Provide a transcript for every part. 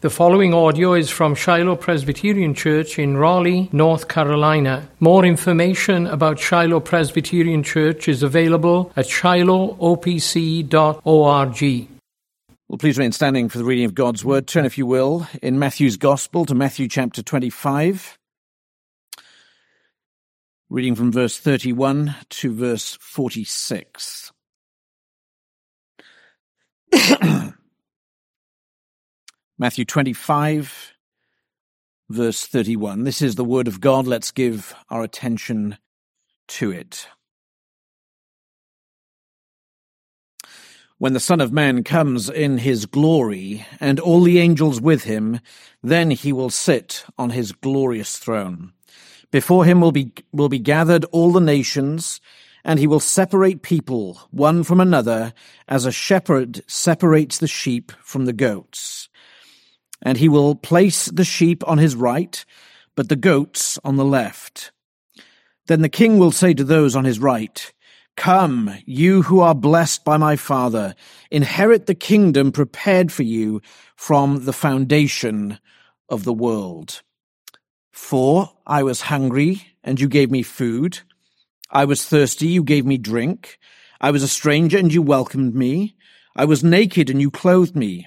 The following audio is from Shiloh Presbyterian Church in Raleigh, North Carolina. More information about Shiloh Presbyterian Church is available at shilohopc.org. Well, please remain standing for the reading of God's Word. Turn, if you will, in Matthew's Gospel to Matthew chapter 25, reading from verse 31 to verse 46. Matthew 25, verse 31. This is the word of God. Let's give our attention to it. When the Son of Man comes in his glory, and all the angels with him, then he will sit on his glorious throne. Before him will be, will be gathered all the nations, and he will separate people one from another, as a shepherd separates the sheep from the goats and he will place the sheep on his right, but the goats on the left. Then the king will say to those on his right, Come, you who are blessed by my Father, inherit the kingdom prepared for you from the foundation of the world. For I was hungry, and you gave me food. I was thirsty, you gave me drink. I was a stranger, and you welcomed me. I was naked, and you clothed me.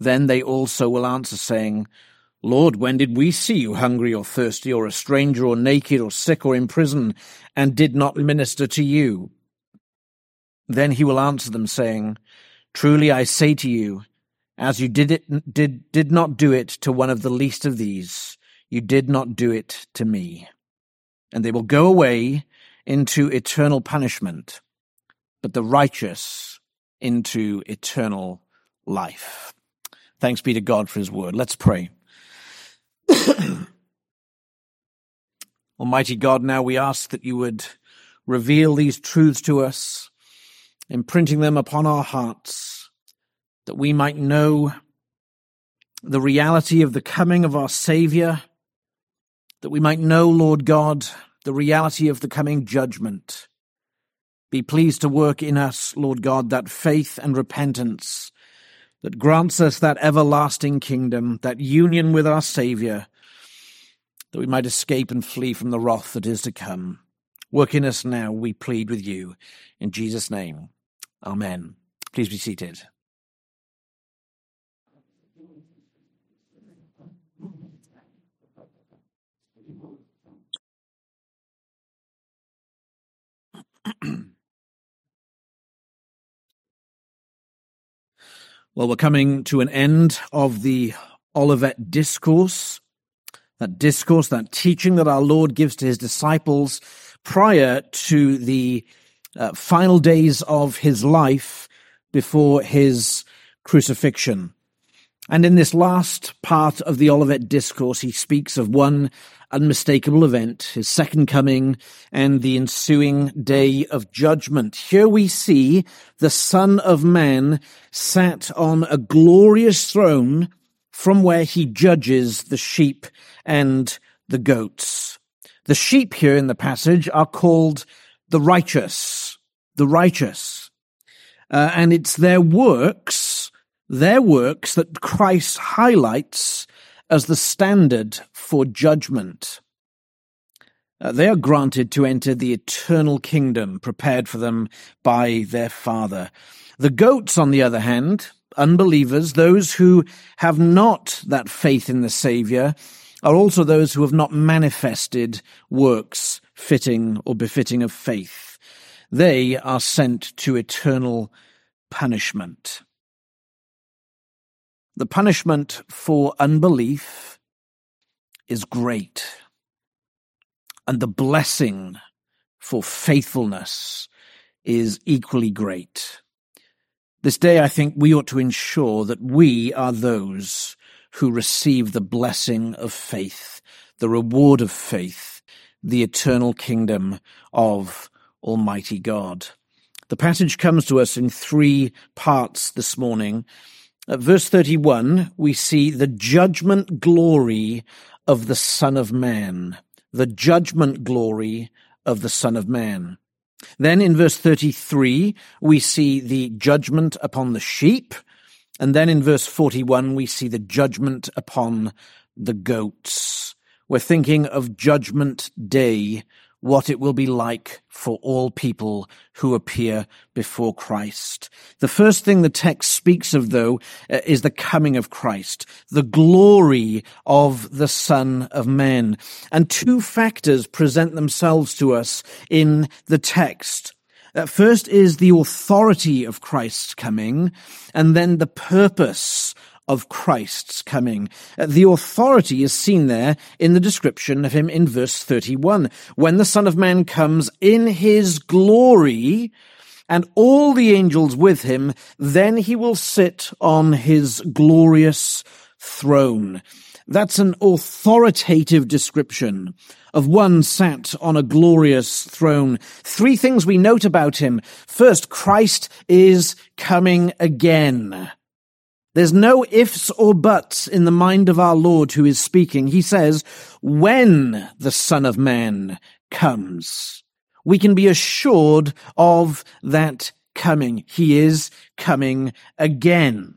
Then they also will answer, saying, Lord, when did we see you hungry or thirsty, or a stranger, or naked, or sick, or in prison, and did not minister to you? Then he will answer them, saying, Truly I say to you, as you did it did did not do it to one of the least of these, you did not do it to me. And they will go away into eternal punishment, but the righteous into eternal life. Thanks be to God for his word. Let's pray. Almighty God, now we ask that you would reveal these truths to us, imprinting them upon our hearts, that we might know the reality of the coming of our Savior, that we might know, Lord God, the reality of the coming judgment. Be pleased to work in us, Lord God, that faith and repentance that grants us that everlasting kingdom, that union with our Saviour, that we might escape and flee from the wrath that is to come. Work in us now, we plead with you. In Jesus' name, Amen. Please be seated. Well, we're coming to an end of the Olivet Discourse, that discourse, that teaching that our Lord gives to his disciples prior to the uh, final days of his life before his crucifixion. And in this last part of the Olivet Discourse, he speaks of one unmistakable event, his second coming, and the ensuing day of judgment. Here we see the Son of Man sat on a glorious throne from where he judges the sheep and the goats. The sheep here in the passage are called the righteous, the righteous. Uh, and it's their works, their works that Christ highlights as the standard for judgment. Uh, they are granted to enter the eternal kingdom prepared for them by their Father. The goats, on the other hand, unbelievers, those who have not that faith in the Savior, are also those who have not manifested works fitting or befitting of faith. They are sent to eternal punishment. The punishment for unbelief is great, and the blessing for faithfulness is equally great. This day, I think we ought to ensure that we are those who receive the blessing of faith, the reward of faith, the eternal kingdom of Almighty God. The passage comes to us in three parts this morning. At verse 31, we see the judgment glory of the Son of Man. The judgment glory of the Son of Man. Then in verse 33, we see the judgment upon the sheep. And then in verse 41, we see the judgment upon the goats. We're thinking of judgment day what it will be like for all people who appear before Christ. The first thing the text speaks of, though, uh, is the coming of Christ, the glory of the Son of Man. And two factors present themselves to us in the text. Uh, first is the authority of Christ's coming, and then the purpose of Christ's coming. Uh, the authority is seen there in the description of him in verse 31. When the Son of Man comes in his glory, and all the angels with him, then he will sit on his glorious throne. That's an authoritative description of one sat on a glorious throne. Three things we note about him. First, Christ is coming again. There's no ifs or buts in the mind of our Lord who is speaking. He says, when the Son of Man comes, we can be assured of that coming. He is coming again.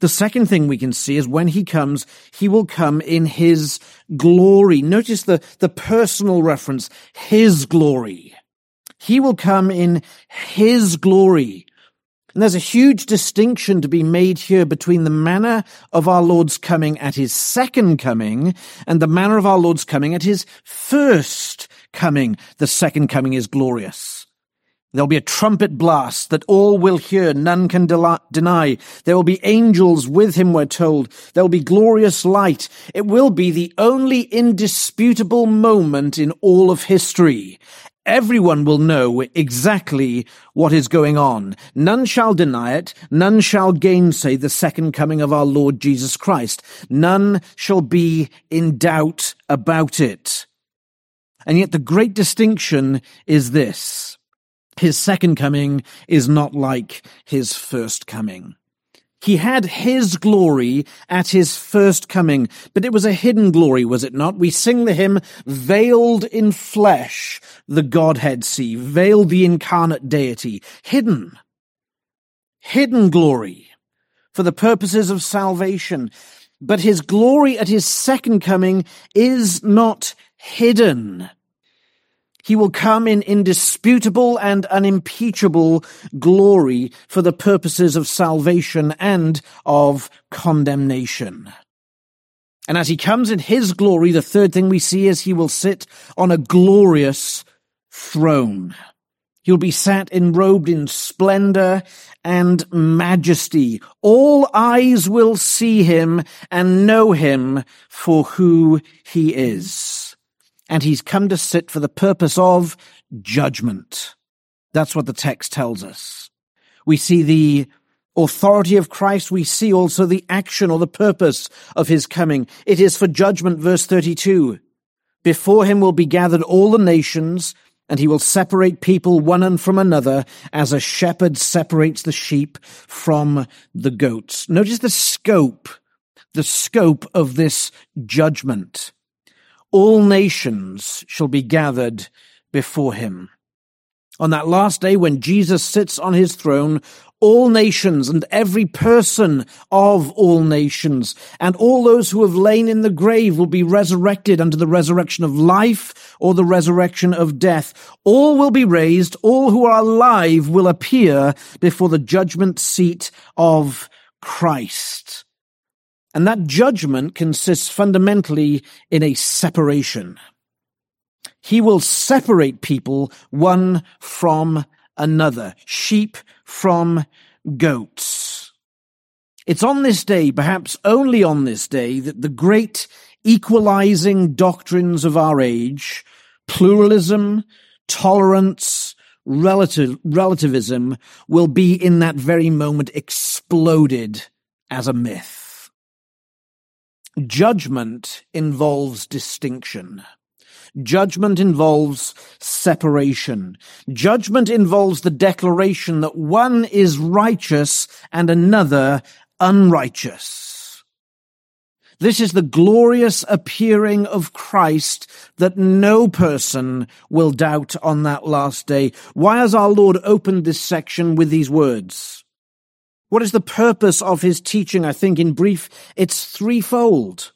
The second thing we can see is when he comes, he will come in his glory. Notice the, the personal reference, his glory. He will come in his glory. And there's a huge distinction to be made here between the manner of our Lord's coming at his second coming and the manner of our Lord's coming at his first coming. The second coming is glorious. There'll be a trumpet blast that all will hear, none can de- deny. There will be angels with him, we're told. There will be glorious light. It will be the only indisputable moment in all of history everyone will know exactly what is going on. None shall deny it. None shall gainsay the second coming of our Lord Jesus Christ. None shall be in doubt about it. And yet the great distinction is this. His second coming is not like his first coming. He had his glory at his first coming, but it was a hidden glory, was it not? We sing the hymn, veiled in flesh, the Godhead see, veiled the incarnate deity, hidden. Hidden glory for the purposes of salvation. But his glory at his second coming is not hidden. He will come in indisputable and unimpeachable glory for the purposes of salvation and of condemnation. And as he comes in his glory, the third thing we see is he will sit on a glorious throne. He'll be sat enrobed in splendor and majesty. All eyes will see him and know him for who he is and he's come to sit for the purpose of judgment. That's what the text tells us. We see the authority of Christ. We see also the action or the purpose of his coming. It is for judgment, verse 32. Before him will be gathered all the nations, and he will separate people one and from another as a shepherd separates the sheep from the goats. Notice the scope, the scope of this judgment all nations shall be gathered before him. On that last day when Jesus sits on his throne, all nations and every person of all nations and all those who have lain in the grave will be resurrected unto the resurrection of life or the resurrection of death. All will be raised. All who are alive will appear before the judgment seat of Christ. And that judgment consists fundamentally in a separation. He will separate people one from another, sheep from goats. It's on this day, perhaps only on this day, that the great equalizing doctrines of our age, pluralism, tolerance, relative, relativism, will be in that very moment exploded as a myth. Judgment involves distinction. Judgment involves separation. Judgment involves the declaration that one is righteous and another unrighteous. This is the glorious appearing of Christ that no person will doubt on that last day. Why has our Lord opened this section with these words? What is the purpose of his teaching? I think in brief, it's threefold.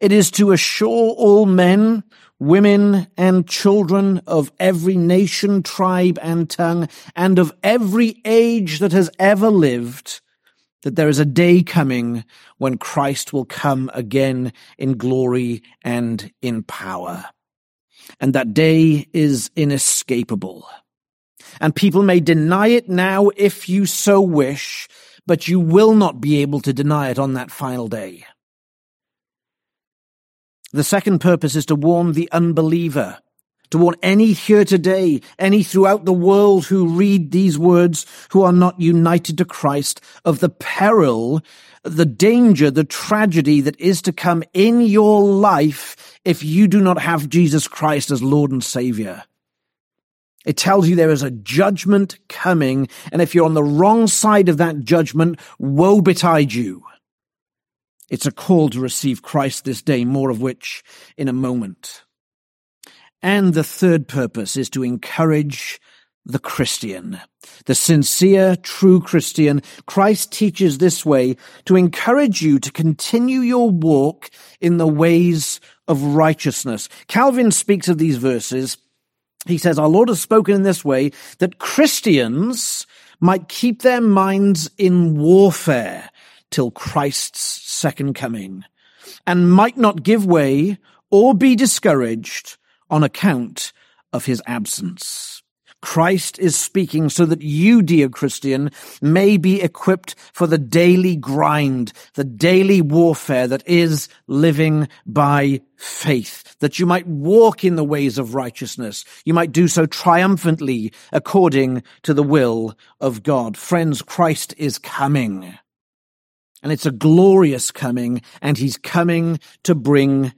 It is to assure all men, women, and children of every nation, tribe, and tongue, and of every age that has ever lived, that there is a day coming when Christ will come again in glory and in power. And that day is inescapable. And people may deny it now if you so wish, but you will not be able to deny it on that final day. The second purpose is to warn the unbeliever, to warn any here today, any throughout the world who read these words, who are not united to Christ, of the peril, the danger, the tragedy that is to come in your life if you do not have Jesus Christ as Lord and Savior. It tells you there is a judgment coming, and if you're on the wrong side of that judgment, woe betide you. It's a call to receive Christ this day, more of which in a moment. And the third purpose is to encourage the Christian, the sincere, true Christian. Christ teaches this way to encourage you to continue your walk in the ways of righteousness. Calvin speaks of these verses. He says, Our Lord has spoken in this way that Christians might keep their minds in warfare till Christ's second coming, and might not give way or be discouraged on account of his absence. Christ is speaking so that you, dear Christian, may be equipped for the daily grind, the daily warfare that is living by faith, that you might walk in the ways of righteousness. You might do so triumphantly according to the will of God. Friends, Christ is coming. And it's a glorious coming, and he's coming to bring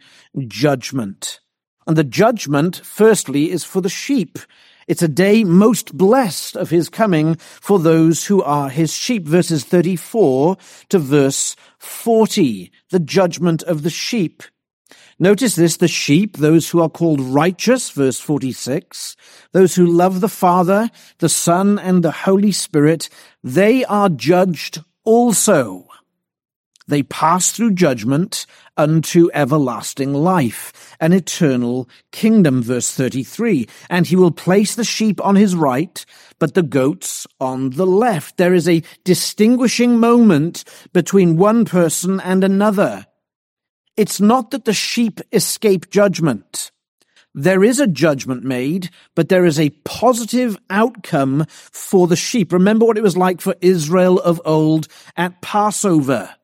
judgment. And the judgment, firstly, is for the sheep. It's a day most blessed of his coming for those who are his sheep. Verses 34 to verse 40. The judgment of the sheep. Notice this, the sheep, those who are called righteous, verse 46, those who love the Father, the Son, and the Holy Spirit, they are judged also they pass through judgment unto everlasting life, an eternal kingdom. Verse 33. And he will place the sheep on his right, but the goats on the left. There is a distinguishing moment between one person and another. It's not that the sheep escape judgment. There is a judgment made, but there is a positive outcome for the sheep. Remember what it was like for Israel of old at Passover.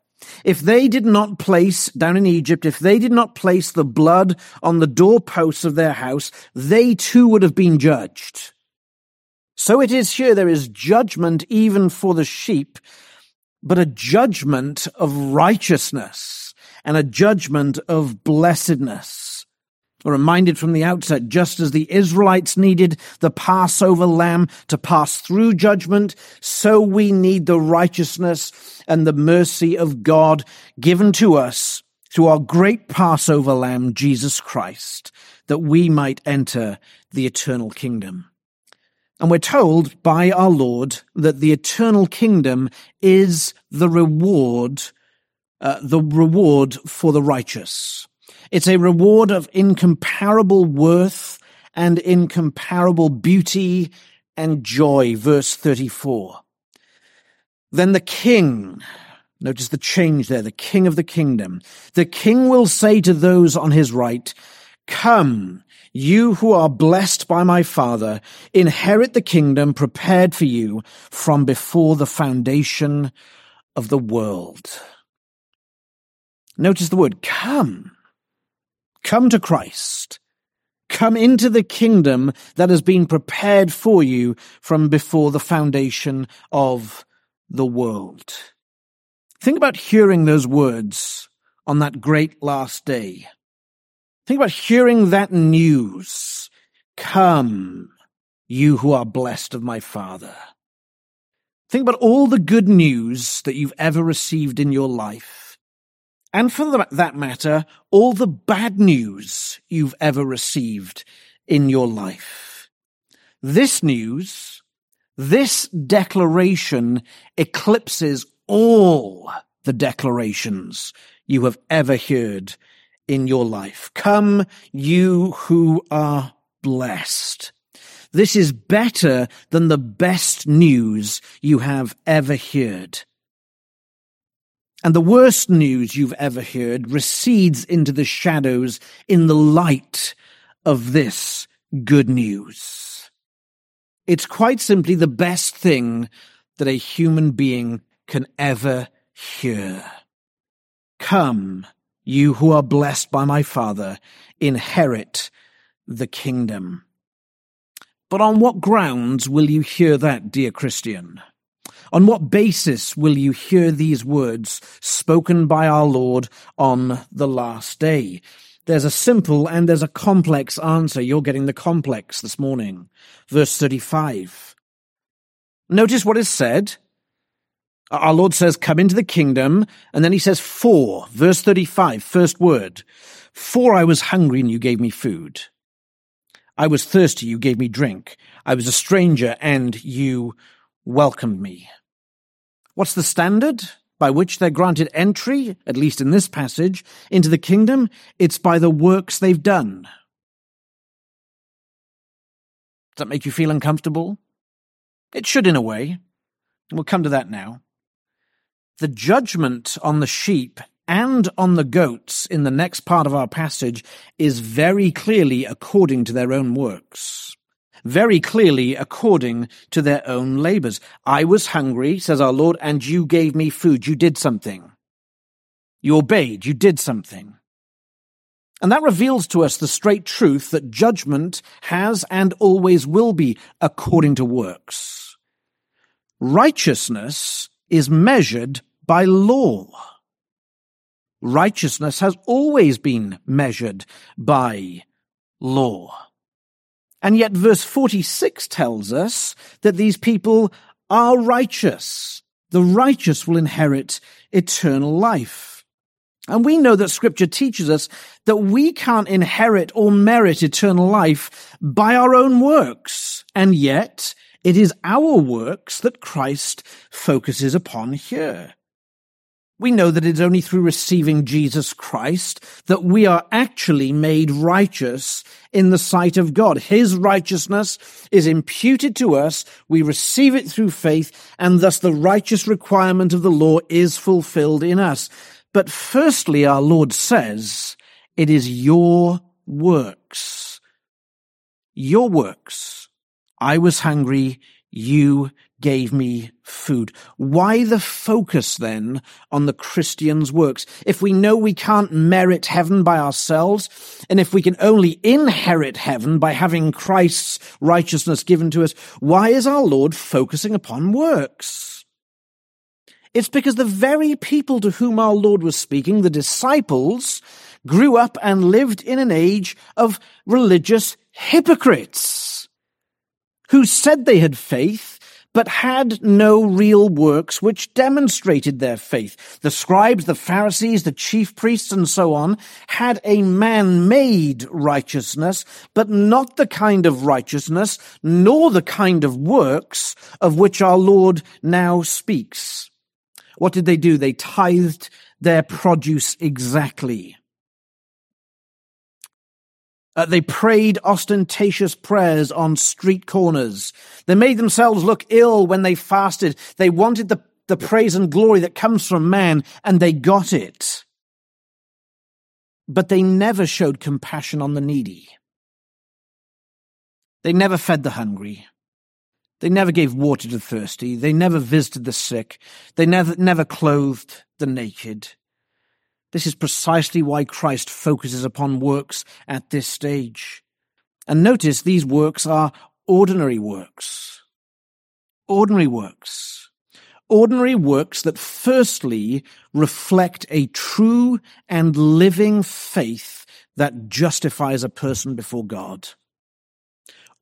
If they did not place, down in Egypt, if they did not place the blood on the doorposts of their house, they too would have been judged. So it is here there is judgment even for the sheep, but a judgment of righteousness and a judgment of blessedness reminded from the outset, just as the Israelites needed the Passover lamb to pass through judgment, so we need the righteousness and the mercy of God given to us through our great Passover lamb, Jesus Christ, that we might enter the eternal kingdom. And we're told by our Lord that the eternal kingdom is the reward, uh, the reward for the righteous. It's a reward of incomparable worth and incomparable beauty and joy. Verse 34. Then the king, notice the change there, the king of the kingdom, the king will say to those on his right, Come, you who are blessed by my Father, inherit the kingdom prepared for you from before the foundation of the world. Notice the word come. Come to Christ. Come into the kingdom that has been prepared for you from before the foundation of the world. Think about hearing those words on that great last day. Think about hearing that news. Come, you who are blessed of my Father. Think about all the good news that you've ever received in your life. And for that matter, all the bad news you've ever received in your life. This news, this declaration eclipses all the declarations you have ever heard in your life. Come, you who are blessed. This is better than the best news you have ever heard. And the worst news you've ever heard recedes into the shadows in the light of this good news. It's quite simply the best thing that a human being can ever hear. Come, you who are blessed by my Father, inherit the kingdom. But on what grounds will you hear that, dear Christian? On what basis will you hear these words spoken by our Lord on the last day? There's a simple and there's a complex answer. You're getting the complex this morning. Verse 35. Notice what is said. Our Lord says, come into the kingdom. And then he says, for, verse 35, first word. For I was hungry and you gave me food. I was thirsty, you gave me drink. I was a stranger and you welcomed me. What's the standard by which they're granted entry, at least in this passage, into the kingdom? It's by the works they've done. Does that make you feel uncomfortable? It should in a way. We'll come to that now the judgment on the sheep and on the goats in the next part of our passage is very clearly according to their own works. Very clearly according to their own labors. I was hungry, says our Lord, and you gave me food. You did something. You obeyed. You did something. And that reveals to us the straight truth that judgment has and always will be according to works. Righteousness is measured by law. Righteousness has always been measured by law. And yet verse 46 tells us that these people are righteous. The righteous will inherit eternal life. And we know that scripture teaches us that we can't inherit or merit eternal life by our own works. And yet it is our works that Christ focuses upon here. We know that it's only through receiving Jesus Christ that we are actually made righteous in the sight of God. His righteousness is imputed to us. We receive it through faith and thus the righteous requirement of the law is fulfilled in us. But firstly, our Lord says, it is your works. Your works. I was hungry. You gave me food. Why the focus then on the Christian's works? If we know we can't merit heaven by ourselves, and if we can only inherit heaven by having Christ's righteousness given to us, why is our Lord focusing upon works? It's because the very people to whom our Lord was speaking, the disciples, grew up and lived in an age of religious hypocrites who said they had faith but had no real works which demonstrated their faith. The scribes, the Pharisees, the chief priests, and so on had a man-made righteousness, but not the kind of righteousness, nor the kind of works of which our Lord now speaks. What did they do? They tithed their produce exactly. Uh, they prayed ostentatious prayers on street corners. They made themselves look ill when they fasted. They wanted the the praise and glory that comes from man, and they got it. But they never showed compassion on the needy. They never fed the hungry. They never gave water to the thirsty. They never visited the sick. They never, never clothed the naked. This is precisely why Christ focuses upon works at this stage. And notice these works are ordinary works. Ordinary works. Ordinary works that firstly reflect a true and living faith that justifies a person before God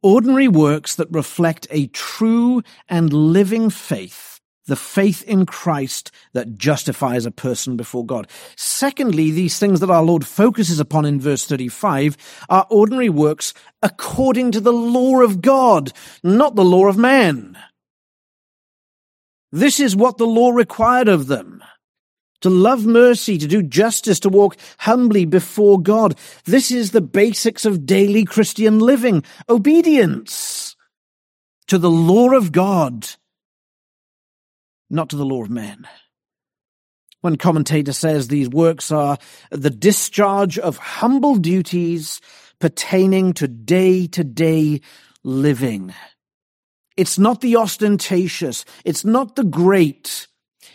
ordinary works that reflect a true and living faith, the faith in Christ that justifies a person before God. Secondly, these things that our Lord focuses upon in verse 35 are ordinary works according to the law of God, not the law of man. This is what the law required of them to love mercy, to do justice, to walk humbly before God. This is the basics of daily Christian living. Obedience to the law of God, not to the law of man. One commentator says these works are the discharge of humble duties pertaining to day to day living. It's not the ostentatious. It's not the great.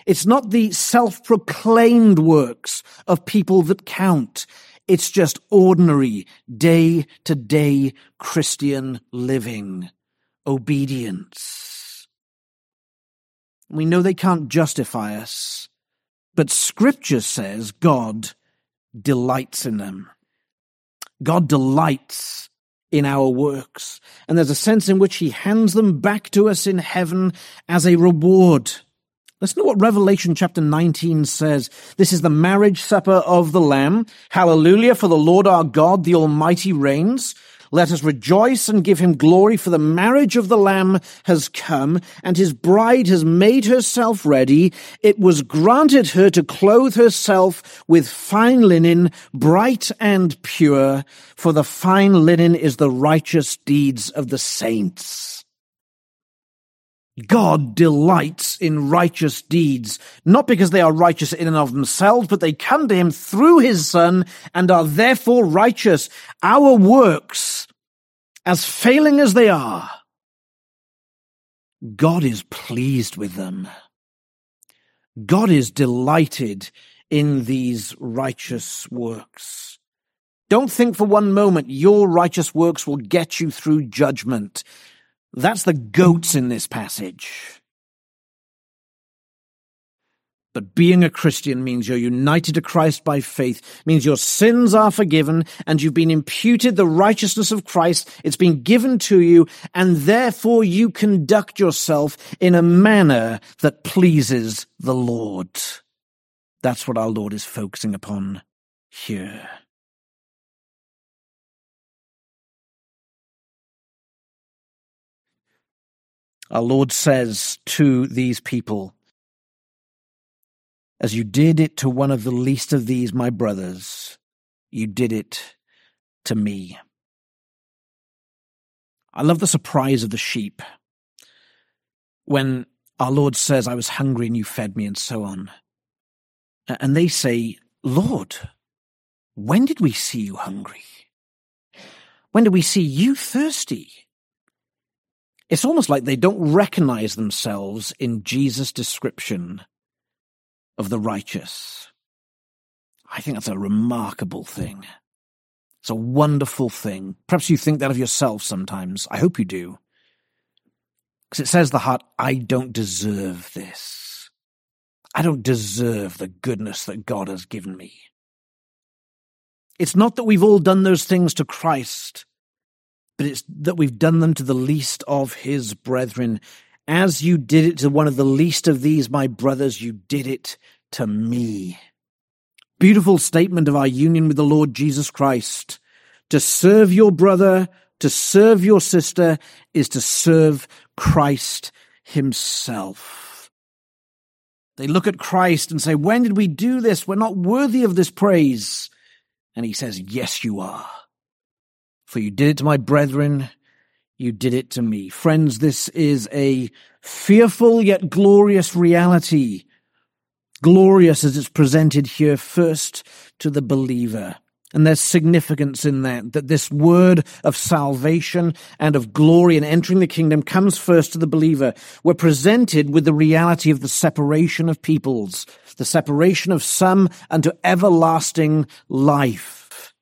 It's not the self-proclaimed works of people that count. It's just ordinary day to day Christian living. Obedience. We know they can't justify us, but scripture says God delights in them. God delights in our works. And there's a sense in which he hands them back to us in heaven as a reward. Listen to what Revelation chapter 19 says. This is the marriage supper of the Lamb. Hallelujah, for the Lord our God, the Almighty reigns. Let us rejoice and give him glory, for the marriage of the Lamb has come, and his bride has made herself ready. It was granted her to clothe herself with fine linen, bright and pure, for the fine linen is the righteous deeds of the saints. God delights in righteous deeds, not because they are righteous in and of themselves, but they come to him through his son and are therefore righteous. Our works, as failing as they are, God is pleased with them. God is delighted in these righteous works. Don't think for one moment your righteous works will get you through judgment. That's the goats in this passage. But being a Christian means you're united to Christ by faith, means your sins are forgiven, and you've been imputed the righteousness of Christ. It's been given to you, and therefore you conduct yourself in a manner that pleases the Lord. That's what our Lord is focusing upon here. Our Lord says to these people, As you did it to one of the least of these, my brothers, you did it to me. I love the surprise of the sheep when our Lord says, I was hungry and you fed me, and so on. And they say, Lord, when did we see you hungry? When did we see you thirsty? It's almost like they don't recognize themselves in Jesus' description of the righteous. I think that's a remarkable thing. It's a wonderful thing. Perhaps you think that of yourself sometimes. I hope you do. Because it says the heart, I don't deserve this. I don't deserve the goodness that God has given me. It's not that we've all done those things to Christ but it's that we've done them to the least of his brethren. As you did it to one of the least of these, my brothers, you did it to me. Beautiful statement of our union with the Lord Jesus Christ. To serve your brother, to serve your sister, is to serve Christ himself. They look at Christ and say, When did we do this? We're not worthy of this praise. And he says, Yes, you are. For you did it to my brethren, you did it to me. Friends, this is a fearful yet glorious reality. Glorious as it's presented here first to the believer. And there's significance in that, that this word of salvation and of glory and entering the kingdom comes first to the believer. We're presented with the reality of the separation of peoples, the separation of some unto everlasting life.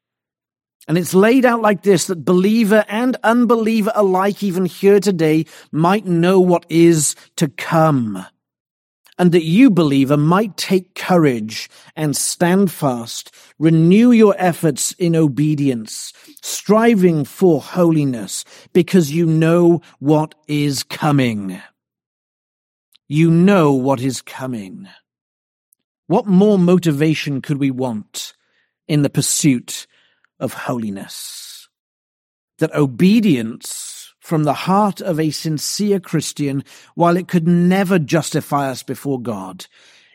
And it's laid out like this that believer and unbeliever alike, even here today, might know what is to come and that you, believer, might take courage and stand fast, renew your efforts in obedience, striving for holiness, because you know what is coming. You know what is coming. What more motivation could we want in the pursuit of holiness? That obedience from the heart of a sincere Christian, while it could never justify us before God,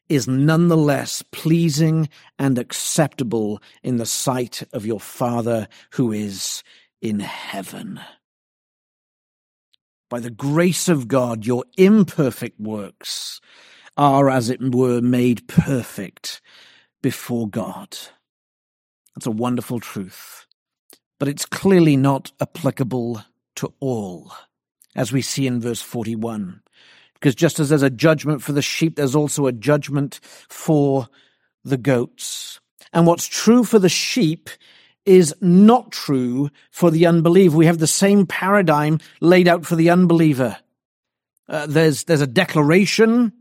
is nonetheless pleasing and acceptable in the sight of your Father who is in heaven. By the grace of God, your imperfect works are, as it were, made perfect before God. That's a wonderful truth, but it's clearly not applicable to all, as we see in verse 41. Because just as there's a judgment for the sheep, there's also a judgment for the goats. And what's true for the sheep is not true for the unbeliever. We have the same paradigm laid out for the unbeliever. Uh, there's there's a declaration.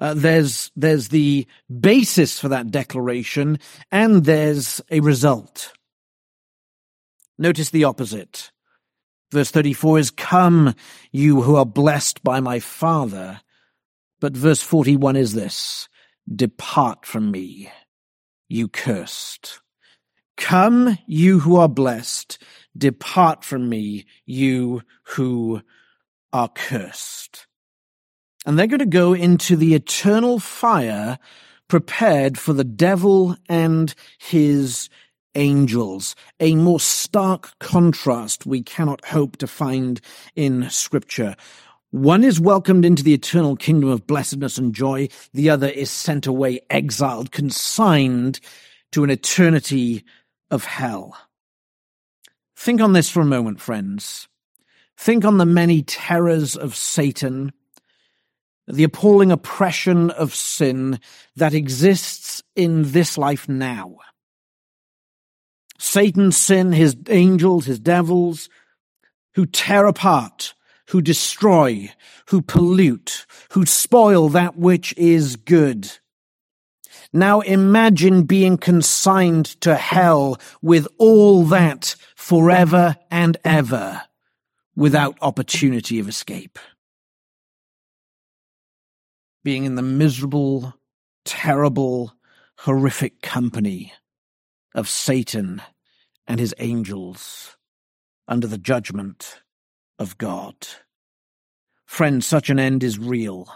Uh, there's there's the basis for that declaration, and there's a result. Notice the opposite. Verse 34 is, Come, you who are blessed by my Father. But verse 41 is this, Depart from me, you cursed. Come, you who are blessed. Depart from me, you who are cursed. And they're going to go into the eternal fire prepared for the devil and his angels, a more stark contrast we cannot hope to find in scripture. One is welcomed into the eternal kingdom of blessedness and joy. The other is sent away exiled, consigned to an eternity of hell. Think on this for a moment, friends. Think on the many terrors of Satan, the appalling oppression of sin that exists in this life now. Satan's sin, his angels, his devils, who tear apart, who destroy, who pollute, who spoil that which is good. Now imagine being consigned to hell with all that forever and ever without opportunity of escape. Being in the miserable, terrible, horrific company of Satan and his angels under the judgment of God. Friends, such an end is real.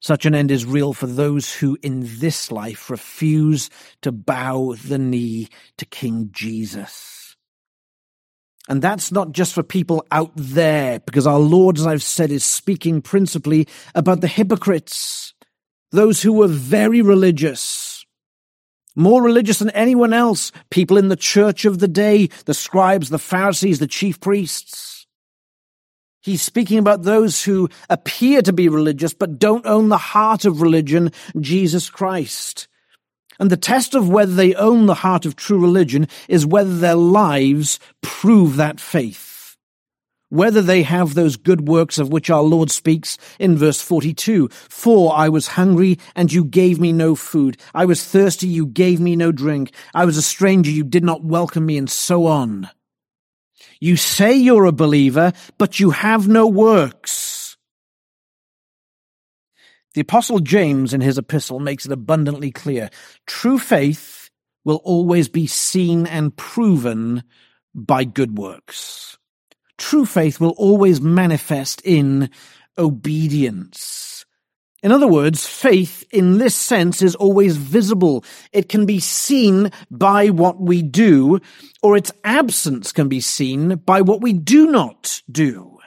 Such an end is real for those who in this life refuse to bow the knee to King Jesus. And that's not just for people out there, because our Lord, as I've said, is speaking principally about the hypocrites, those who were very religious, more religious than anyone else, people in the church of the day, the scribes, the Pharisees, the chief priests. He's speaking about those who appear to be religious but don't own the heart of religion, Jesus Christ. And the test of whether they own the heart of true religion is whether their lives prove that faith whether they have those good works of which our Lord speaks in verse 42. For I was hungry and you gave me no food. I was thirsty, you gave me no drink. I was a stranger, you did not welcome me, and so on. You say you're a believer, but you have no works. The apostle James in his epistle makes it abundantly clear. True faith will always be seen and proven by good works true faith will always manifest in obedience. In other words, faith in this sense is always visible. It can be seen by what we do, or its absence can be seen by what we do not do.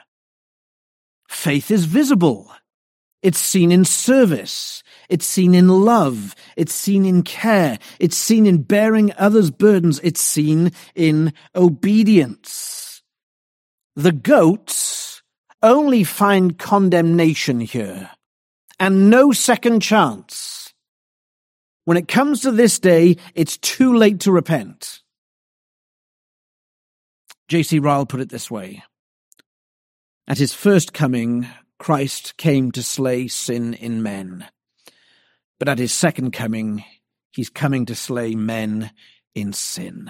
Faith is visible. It's seen in service. It's seen in love. It's seen in care. It's seen in bearing others' burdens. It's seen in obedience. The goats only find condemnation here and no second chance. When it comes to this day, it's too late to repent. J.C. Ryle put it this way At his first coming, Christ came to slay sin in men. But at his second coming, he's coming to slay men in sin.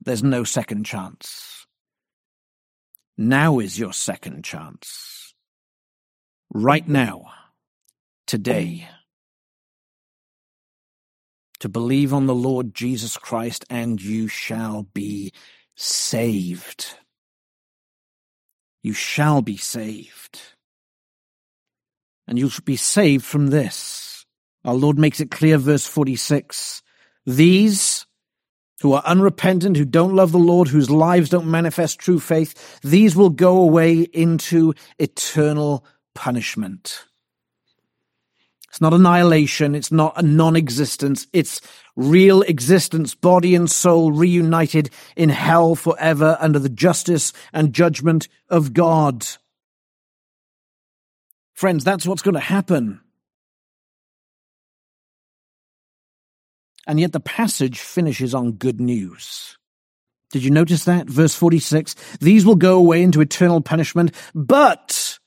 There's no second chance. Now is your second chance right now, today, to believe on the Lord Jesus Christ, and you shall be saved. You shall be saved. And you shall be saved from this. Our Lord makes it clear, verse 46. These who are unrepentant, who don't love the Lord, whose lives don't manifest true faith, these will go away into eternal punishment. It's not annihilation. It's not a non-existence. It's real existence, body and soul reunited in hell forever under the justice and judgment of God. Friends, that's what's going to happen. And yet the passage finishes on good news. Did you notice that? Verse 46. These will go away into eternal punishment, but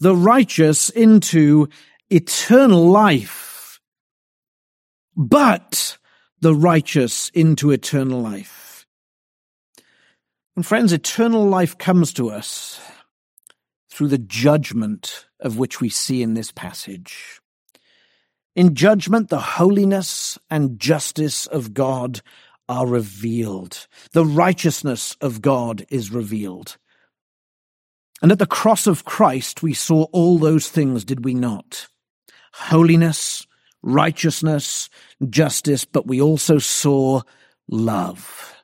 the righteous into eternal life, but the righteous into eternal life. And friends, eternal life comes to us through the judgment of which we see in this passage. In judgment, the holiness and justice of God are revealed. The righteousness of God is revealed. And at the cross of Christ, we saw all those things, did we not? Holiness, righteousness, justice, but we also saw love.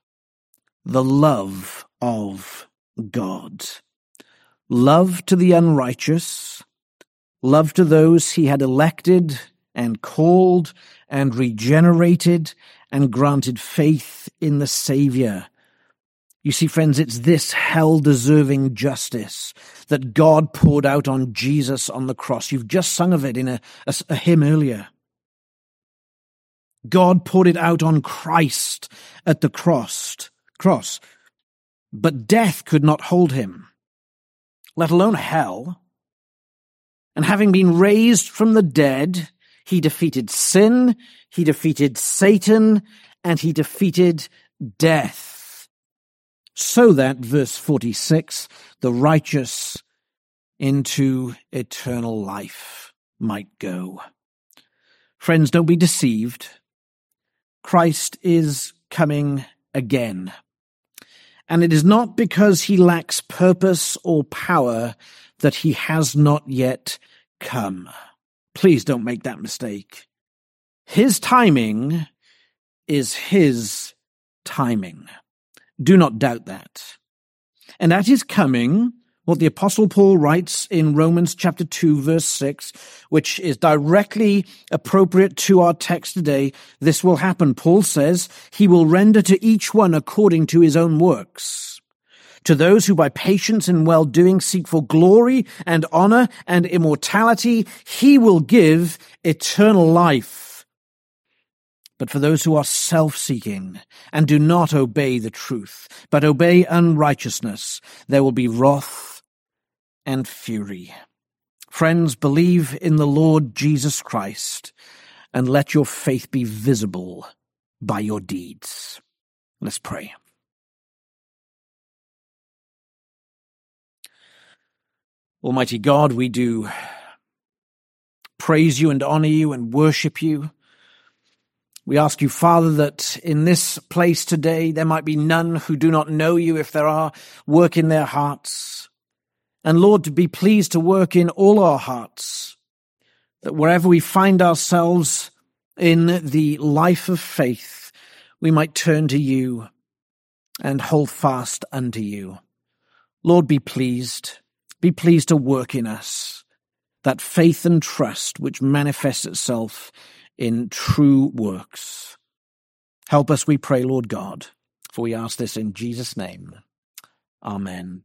The love of God. Love to the unrighteous, love to those he had elected and called and regenerated and granted faith in the Savior you see, friends, it's this hell deserving justice that God poured out on Jesus on the cross. You've just sung of it in a, a, a, hymn earlier. God poured it out on Christ at the cross, cross. But death could not hold him, let alone hell. And having been raised from the dead, he defeated sin, he defeated Satan, and he defeated death so that, verse 46, the righteous into eternal life might go. Friends, don't be deceived. Christ is coming again. And it is not because he lacks purpose or power that he has not yet come. Please don't make that mistake. His timing is his timing. Do not doubt that. And at his coming, what the apostle Paul writes in Romans chapter 2 verse 6, which is directly appropriate to our text today, this will happen. Paul says, he will render to each one according to his own works. To those who by patience and well-doing seek for glory and honor and immortality, he will give eternal life. But for those who are self-seeking and do not obey the truth, but obey unrighteousness, there will be wrath and fury. Friends, believe in the Lord Jesus Christ and let your faith be visible by your deeds. Let's pray. Almighty God, we do praise you and honor you and worship you. We ask you, Father, that in this place today there might be none who do not know you if there are work in their hearts. And Lord, to be pleased to work in all our hearts, that wherever we find ourselves in the life of faith, we might turn to you and hold fast unto you. Lord, be pleased. Be pleased to work in us that faith and trust which manifests itself in true works. Help us, we pray, Lord God, for we ask this in Jesus' name. Amen.